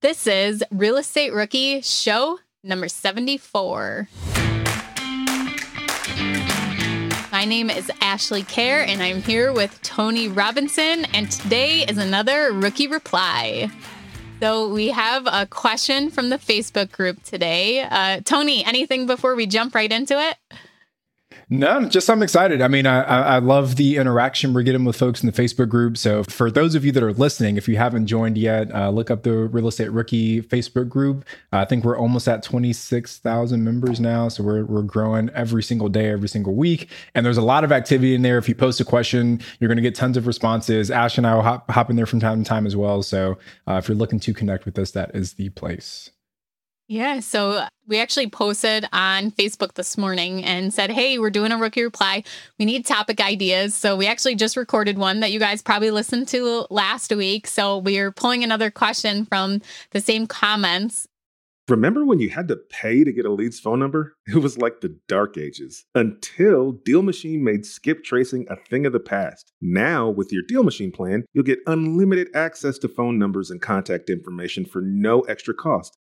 This is Real Estate Rookie Show number 74. My name is Ashley Kerr, and I'm here with Tony Robinson, and today is another rookie reply. So, we have a question from the Facebook group today. Uh, Tony, anything before we jump right into it? No, just I'm excited. I mean, I, I love the interaction we're getting with folks in the Facebook group. So for those of you that are listening, if you haven't joined yet, uh, look up the Real Estate Rookie Facebook group. Uh, I think we're almost at 26,000 members now. So we're, we're growing every single day, every single week. And there's a lot of activity in there. If you post a question, you're going to get tons of responses. Ash and I will hop, hop in there from time to time as well. So uh, if you're looking to connect with us, that is the place. Yeah, so we actually posted on Facebook this morning and said, hey, we're doing a rookie reply. We need topic ideas. So we actually just recorded one that you guys probably listened to last week. So we're pulling another question from the same comments. Remember when you had to pay to get a lead's phone number? It was like the dark ages until Deal Machine made skip tracing a thing of the past. Now, with your Deal Machine plan, you'll get unlimited access to phone numbers and contact information for no extra cost.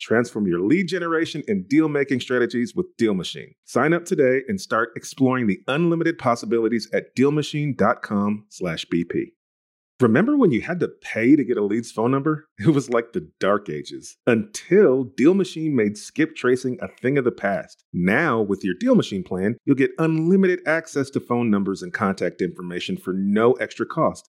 Transform your lead generation and deal making strategies with Deal Machine. Sign up today and start exploring the unlimited possibilities at dealmachine.com/bp. Remember when you had to pay to get a lead's phone number? It was like the dark ages until Deal Machine made skip tracing a thing of the past. Now, with your Deal Machine plan, you'll get unlimited access to phone numbers and contact information for no extra cost.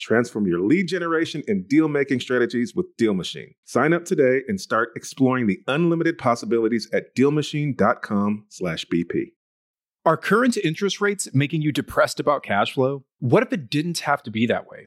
Transform your lead generation and deal making strategies with Deal Machine. Sign up today and start exploring the unlimited possibilities at dealmachine.com/bp. Are current interest rates making you depressed about cash flow? What if it didn't have to be that way?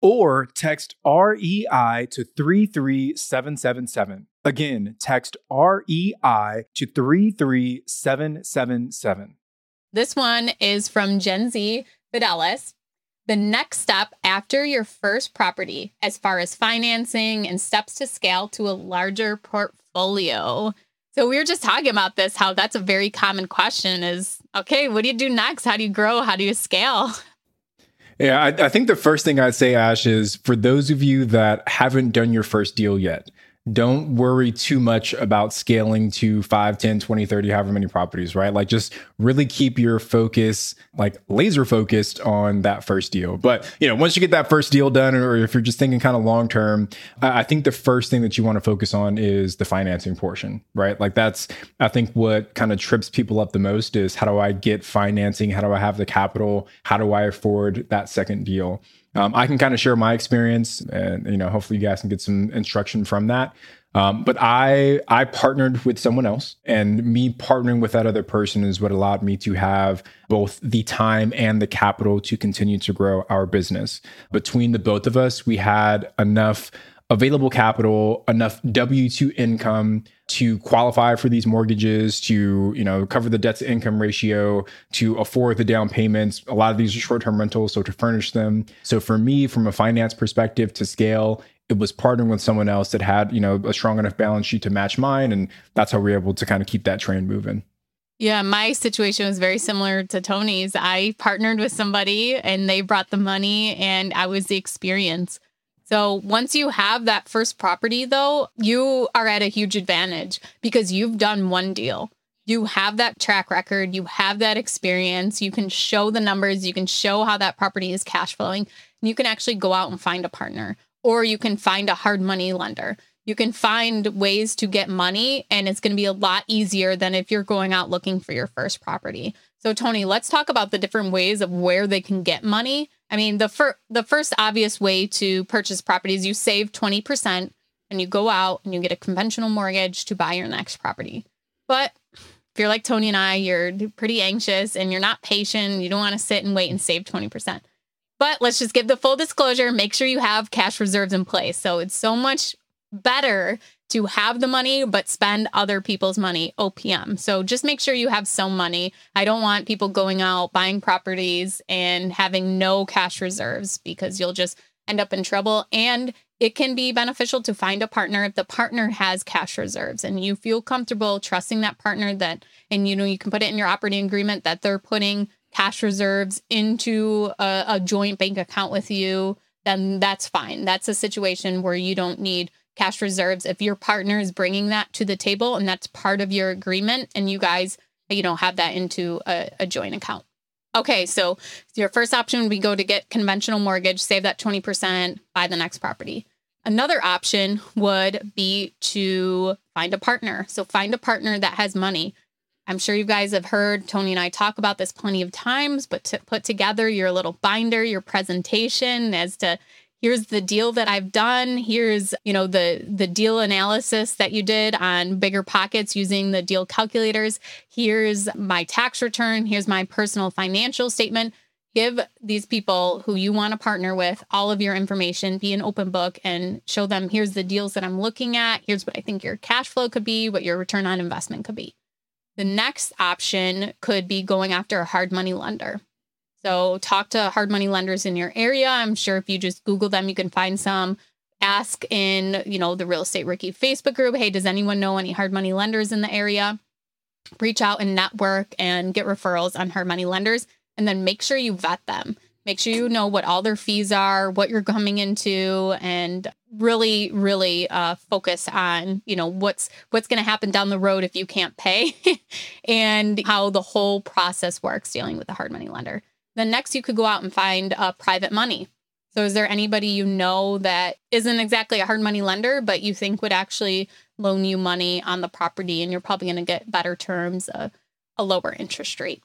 Or text REI to 33777. Again, text REI to 33777. This one is from Jennsey Fidelis. The next step after your first property, as far as financing and steps to scale to a larger portfolio. So we were just talking about this, how that's a very common question is okay, what do you do next? How do you grow? How do you scale? Yeah, I, I, think the first thing I'd say, Ash, is for those of you that haven't done your first deal yet, don't worry too much about scaling to 5 10 20 30 however many properties right? Like just really keep your focus like laser focused on that first deal. But you know once you get that first deal done or if you're just thinking kind of long term i think the first thing that you want to focus on is the financing portion right? Like that's i think what kind of trips people up the most is how do i get financing? How do i have the capital? How do i afford that second deal um, I can kind of share my experience, and you know, hopefully, you guys can get some instruction from that. Um, but I I partnered with someone else, and me partnering with that other person is what allowed me to have both the time and the capital to continue to grow our business. Between the both of us, we had enough available capital, enough W two income to qualify for these mortgages, to you know cover the debt to income ratio, to afford the down payments. A lot of these are short term rentals, so to furnish them. So for me, from a finance perspective, to scale, it was partnering with someone else that had you know a strong enough balance sheet to match mine, and that's how we were able to kind of keep that train moving. Yeah, my situation was very similar to Tony's. I partnered with somebody and they brought the money and I was the experience. So once you have that first property, though, you are at a huge advantage because you've done one deal. You have that track record, you have that experience, you can show the numbers, you can show how that property is cash flowing, and you can actually go out and find a partner or you can find a hard money lender. You can find ways to get money, and it's going to be a lot easier than if you're going out looking for your first property. So, Tony, let's talk about the different ways of where they can get money I mean, the fir- the first obvious way to purchase property is you save 20% and you go out and you get a conventional mortgage to buy your next property. But if you're like Tony and I, you're pretty anxious and you're not patient, you don't want to sit and wait and save 20%. But let's just give the full disclosure, make sure you have cash reserves in place. So it's so much better to have the money but spend other people's money OPM. So just make sure you have some money. I don't want people going out buying properties and having no cash reserves because you'll just end up in trouble and it can be beneficial to find a partner if the partner has cash reserves and you feel comfortable trusting that partner that and you know you can put it in your operating agreement that they're putting cash reserves into a, a joint bank account with you then that's fine that's a situation where you don't need cash reserves if your partner is bringing that to the table and that's part of your agreement and you guys you know have that into a, a joint account. Okay so your first option would be go to get conventional mortgage save that 20% buy the next property. Another option would be to find a partner. So find a partner that has money. I'm sure you guys have heard tony and i talk about this plenty of times but to put together your little binder your presentation as to here's the deal that I've done. Here's, you know, the the deal analysis that you did on bigger pockets using the deal calculators. Here's my tax return, here's my personal financial statement. Give these people who you want to partner with all of your information, be an open book and show them here's the deals that I'm looking at, here's what I think your cash flow could be, what your return on investment could be. The next option could be going after a hard money lender. So talk to hard money lenders in your area. I'm sure if you just Google them, you can find some. Ask in, you know, the Real Estate Rookie Facebook group, hey, does anyone know any hard money lenders in the area? Reach out and network and get referrals on hard money lenders. And then make sure you vet them. Make sure you know what all their fees are, what you're coming into, and really, really uh, focus on, you know, what's what's going to happen down the road if you can't pay, and how the whole process works dealing with a hard money lender. Then next, you could go out and find uh, private money. So, is there anybody you know that isn't exactly a hard money lender, but you think would actually loan you money on the property and you're probably going to get better terms, uh, a lower interest rate?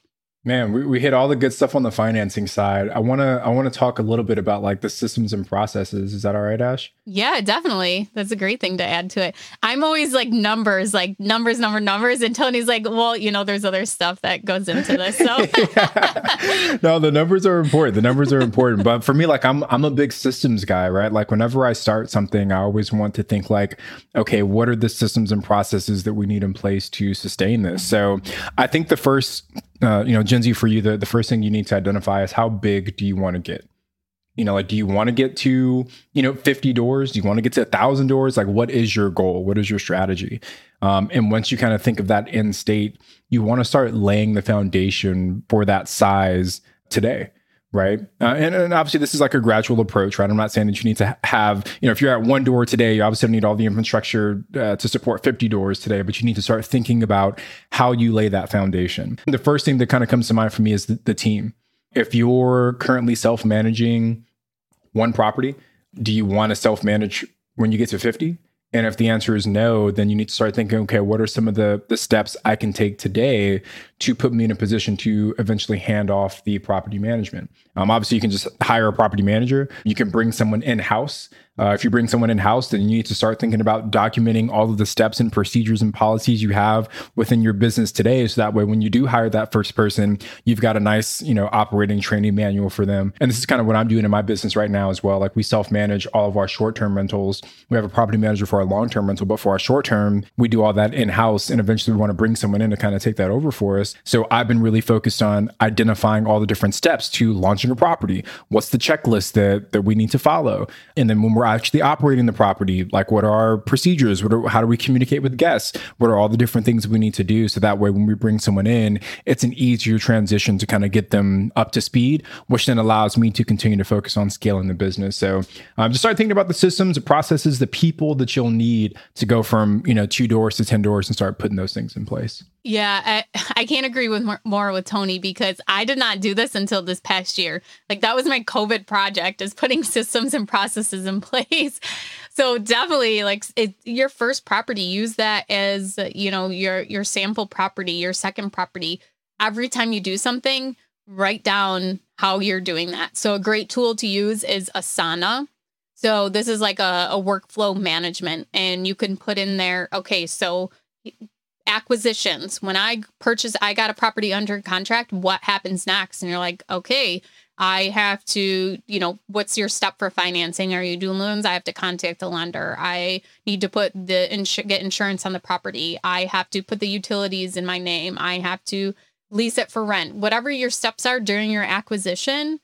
Man, we, we hit all the good stuff on the financing side. I wanna I wanna talk a little bit about like the systems and processes. Is that all right, Ash? Yeah, definitely. That's a great thing to add to it. I'm always like numbers, like numbers, number, numbers, and Tony's like, well, you know, there's other stuff that goes into this. So no, the numbers are important. The numbers are important. But for me, like I'm I'm a big systems guy, right? Like whenever I start something, I always want to think like, okay, what are the systems and processes that we need in place to sustain this? So I think the first uh, you know, Jennsey for you, the, the first thing you need to identify is how big do you want to get? You know, like, do you want to get to, you know, 50 doors? Do you want to get to a thousand doors? Like, what is your goal? What is your strategy? Um, and once you kind of think of that end state, you want to start laying the foundation for that size today right? Uh, and, and, obviously, this is like a gradual approach, right? I'm not saying that you need to have, you know, if you're at one door today, you obviously don't need all the infrastructure uh, to support 50 doors today, but you need to start thinking about how you lay that foundation. The first thing that kind of comes to mind for me is the, the team. If you're currently self managing one property, do you want to self manage when you get to 50? And if the answer is no, then you need to start thinking, okay, what are some of the, the steps I can take today to put me in a position to eventually hand off the property management? Um, obviously, you can just hire a property manager. You can bring someone in house uh, if you bring someone in house, then you need to start thinking about documenting all of the steps and procedures and policies you have within your business today. So that way, when you do hire that first person, you've got a nice, you know, operating training manual for them. And this is kind of what I'm doing in my business right now as well. Like we self manage all of our short term rentals. We have a property manager for our long term rental, but for our short term, we do all that in house. And eventually, we want to bring someone in to kind of take that over for us. So I've been really focused on identifying all the different steps to launching a property. What's the checklist that, that we need to follow? And then when we're we're actually operating the property like what are our procedures? What are, how do we communicate with guests? What are all the different things we need to do? So that way when we bring someone in it's an easier transition to kind of get them up to speed which then allows me to continue to focus on scaling the business. So um, just start thinking about the systems the processes the people that you'll need to go from you know two doors to 10 doors and start putting those things in place yeah, I, I can't agree with more, more, with Tony because I did not do this until this past year. Like that was my COVID project is putting systems and processes in place. So definitely like it, your first property use that as, you know, your your sample property, your second property. Every time you do something, write down how you're doing that. So a great tool to use is Asana. So this is like a, a workflow management and you can put in there, okay, so acquisitions. When I purchase, I got a property under contract, what happens next? And you're like, okay, I have to, you know, what's your step for financing? Are you doing loans? I have to contact the lender. I need to put the ins- get insurance on the property. I have to put the utilities in my name. I have to lease it for rent. Whatever your steps are during your acquisition,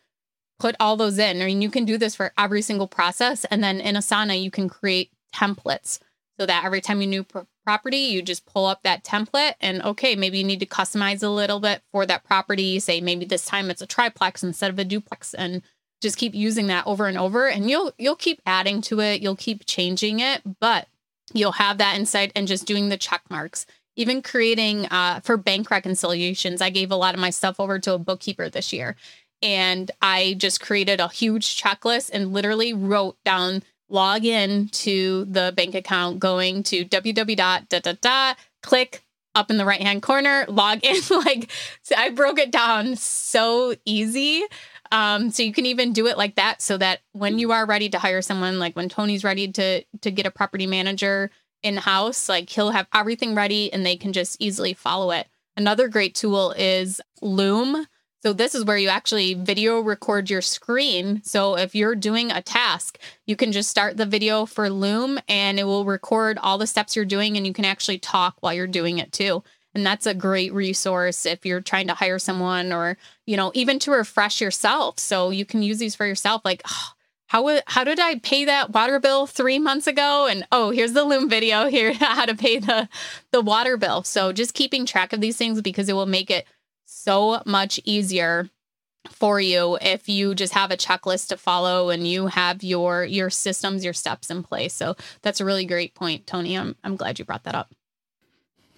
put all those in. I mean, you can do this for every single process. And then in Asana, you can create templates so that every time you new property, you just pull up that template and okay, maybe you need to customize a little bit for that property. Say maybe this time it's a triplex instead of a duplex and just keep using that over and over and you'll you'll keep adding to it, you'll keep changing it, but you'll have that insight and just doing the check marks. Even creating uh, for bank reconciliations, I gave a lot of my stuff over to a bookkeeper this year. And I just created a huge checklist and literally wrote down log in to the bank account going to www. click up in the right hand corner, log in. like so I broke it down so easy. Um, so you can even do it like that so that when you are ready to hire someone, like when Tony's ready to to get a property manager in house, like he'll have everything ready and they can just easily follow it. Another great tool is Loom. So this is where you actually video record your screen. So if you're doing a task, you can just start the video for Loom and it will record all the steps you're doing and you can actually talk while you're doing it too. And that's a great resource if you're trying to hire someone or, you know, even to refresh yourself. So you can use these for yourself like oh, how how did I pay that water bill 3 months ago and oh, here's the Loom video here how to pay the the water bill. So just keeping track of these things because it will make it so much easier for you if you just have a checklist to follow and you have your your systems your steps in place. So that's a really great point tony. I'm, I'm glad you brought that up.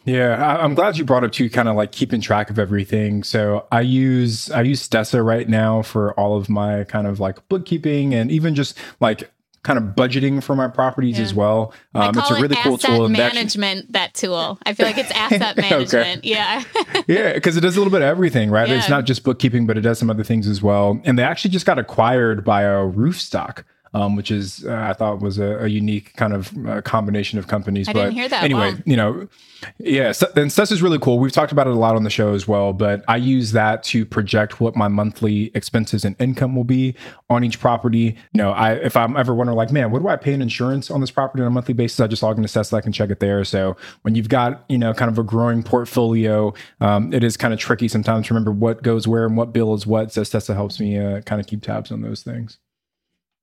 Yeah, I'm glad you brought up to kind of like keeping track of everything. So I use I use Stessa right now for all of my kind of like bookkeeping and even just like kind of budgeting for my properties yeah. as well. Um, it's a really it cool tool. Management, that tool. I feel like it's asset management. Yeah. yeah, because it does a little bit of everything, right? Yeah. It's not just bookkeeping, but it does some other things as well. And they actually just got acquired by a Roofstock um, which is uh, I thought was a, a unique kind of uh, combination of companies. I but didn't hear that. Anyway, you know, yeah, so, and Stess is really cool. We've talked about it a lot on the show as well, but I use that to project what my monthly expenses and income will be on each property. You know, I if I'm ever wondering like, man, what do I pay in insurance on this property on a monthly basis? I just log into Stess, I can check it there. So when you've got you know kind of a growing portfolio, um, it is kind of tricky sometimes to remember what goes where and what bill is what. So Stessa helps me uh, kind of keep tabs on those things.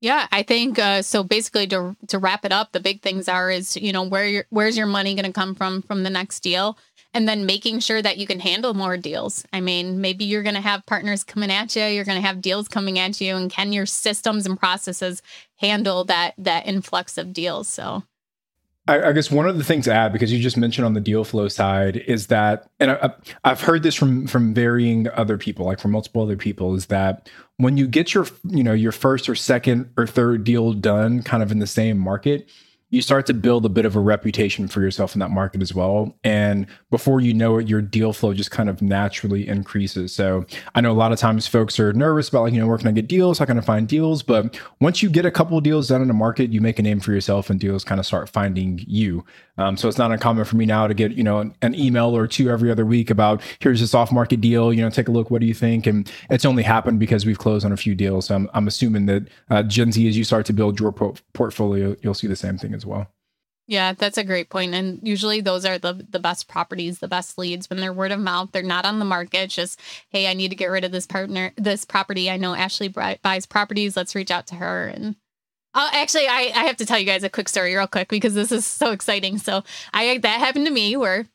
Yeah, I think uh, so. Basically, to to wrap it up, the big things are is you know where your, where's your money going to come from from the next deal, and then making sure that you can handle more deals. I mean, maybe you're going to have partners coming at you, you're going to have deals coming at you, and can your systems and processes handle that that influx of deals? So I, guess one of the things to add, because you just mentioned on the deal flow side, is that, and I, I've heard this from from varying other people, like from multiple other people, is that when you get your, you know, your first or second or third deal done, kind of in the same market, you start to build a bit of a reputation for yourself in that market as well. And before you know it, your deal flow just kind of naturally increases. So I know a lot of times folks are nervous about like, you know, where can I get deals? How can I find deals? But once you get a couple of deals done in the market, you make a name for yourself and deals kind of start finding you. Um, so it's not uncommon for me now to get, you know, an email or two every other week about here's this off market deal, you know, take a look. What do you think? And it's only happened because we've closed on a few deals. So I'm, I'm assuming that uh, Jennsey, as you start to build your po- portfolio, you'll see the same thing as well. Yeah, that's a great point. And usually those are the the best properties, the best leads when they're word of mouth. They're not on the market. It's just, hey, I need to get rid of this partner, this property. I know Ashley buys properties. Let's reach out to her. And uh, actually, I, I have to tell you guys a quick story, real quick, because this is so exciting. So I that happened to me where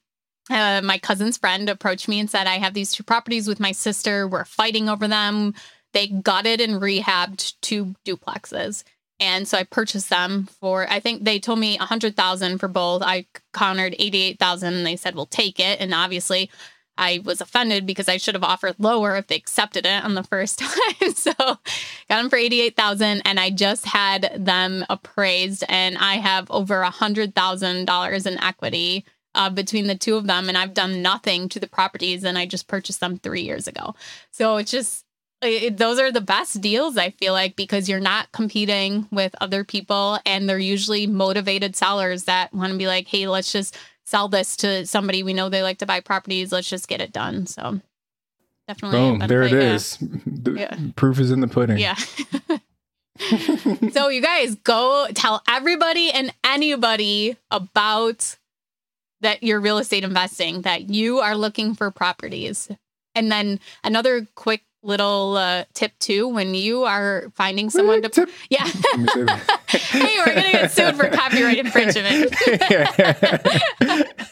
uh, my cousin's friend approached me and said, I have these two properties with my sister. We're fighting over them. They gutted and rehabbed two duplexes. And so I purchased them for I think they told me a hundred thousand for both. I countered eighty eight thousand and they said, We'll take it. And obviously I was offended because I should have offered lower if they accepted it on the first time. so got them for 88,000 and I just had them appraised and I have over a hundred thousand dollars in equity uh, between the two of them. And I've done nothing to the properties and I just purchased them three years ago. So it's just, it, those are the best deals I feel like because you're not competing with other people and they're usually motivated sellers that want to be like, "Hey, let's just sell this to somebody we know they like to buy properties. Let's just get it done." So definitely. Boom, there it is. The yeah. proof is in the pudding. Yeah. so you guys go tell everybody and anybody about that you're real estate investing, that you are looking for properties. And then another quick little uh, tip too when you are finding someone to tip. yeah. Hey we're gonna get sued for copyright infringement.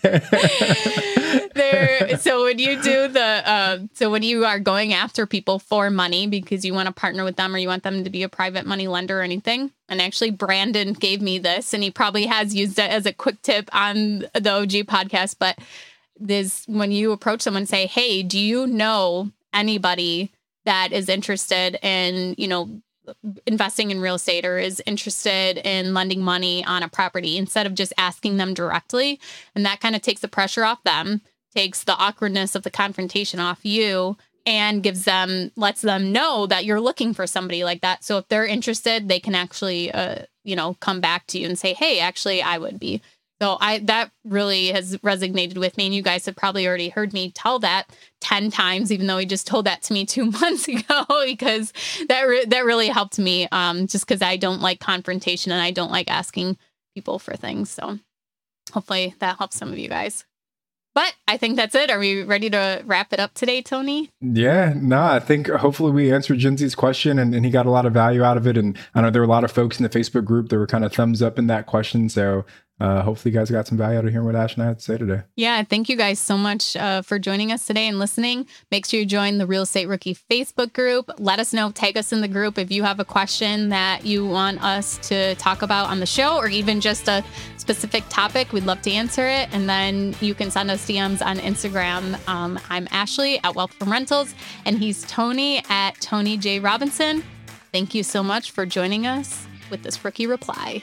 There so when you do the uh, so when you are going after people for money because you want to partner with them or you want them to be a private money lender or anything and actually brandon gave me this and he probably has used it as a quick tip on the og podcast but this when you approach someone say hey do you know anybody that is interested in, you know, investing in real estate or is interested in lending money on a property instead of just asking them directly. And that kind of takes the pressure off them, takes the awkwardness of the confrontation off you and gives them lets them know that you're looking for somebody like that. So if they're interested, they can actually uh, you know, come back to you and say, "Hey, actually I would be." So I that really has resonated with me. And you guys have probably already heard me tell that 10 times, even though he just told that to me two months ago, because that re- that really helped me. Um, just because I don't like confrontation and I don't like asking people for things. So hopefully that helps some of you guys. But I think that's it. Are we ready to wrap it up today, Tony? Yeah, no, I think hopefully we answered Jennsey's question and, and he got a lot of value out of it. And I know there were a lot of folks in the Facebook group that were kind of thumbs up in that question. So uh, hopefully you guys got some value out of hearing what Ash and I had to say today. Yeah, thank you guys so much uh, for joining us today and listening. Make sure you join the Real Estate Rookie Facebook group. Let us know, tag us in the group if you have a question that you want us to talk about on the show or even just a specific topic. We'd love to answer it. And then you can send us DMs on Instagram. Um, I'm Ashley at Wealth from Rentals, and he's Tony at Tony J. Robinson. Thank you so much for joining us with this rookie reply.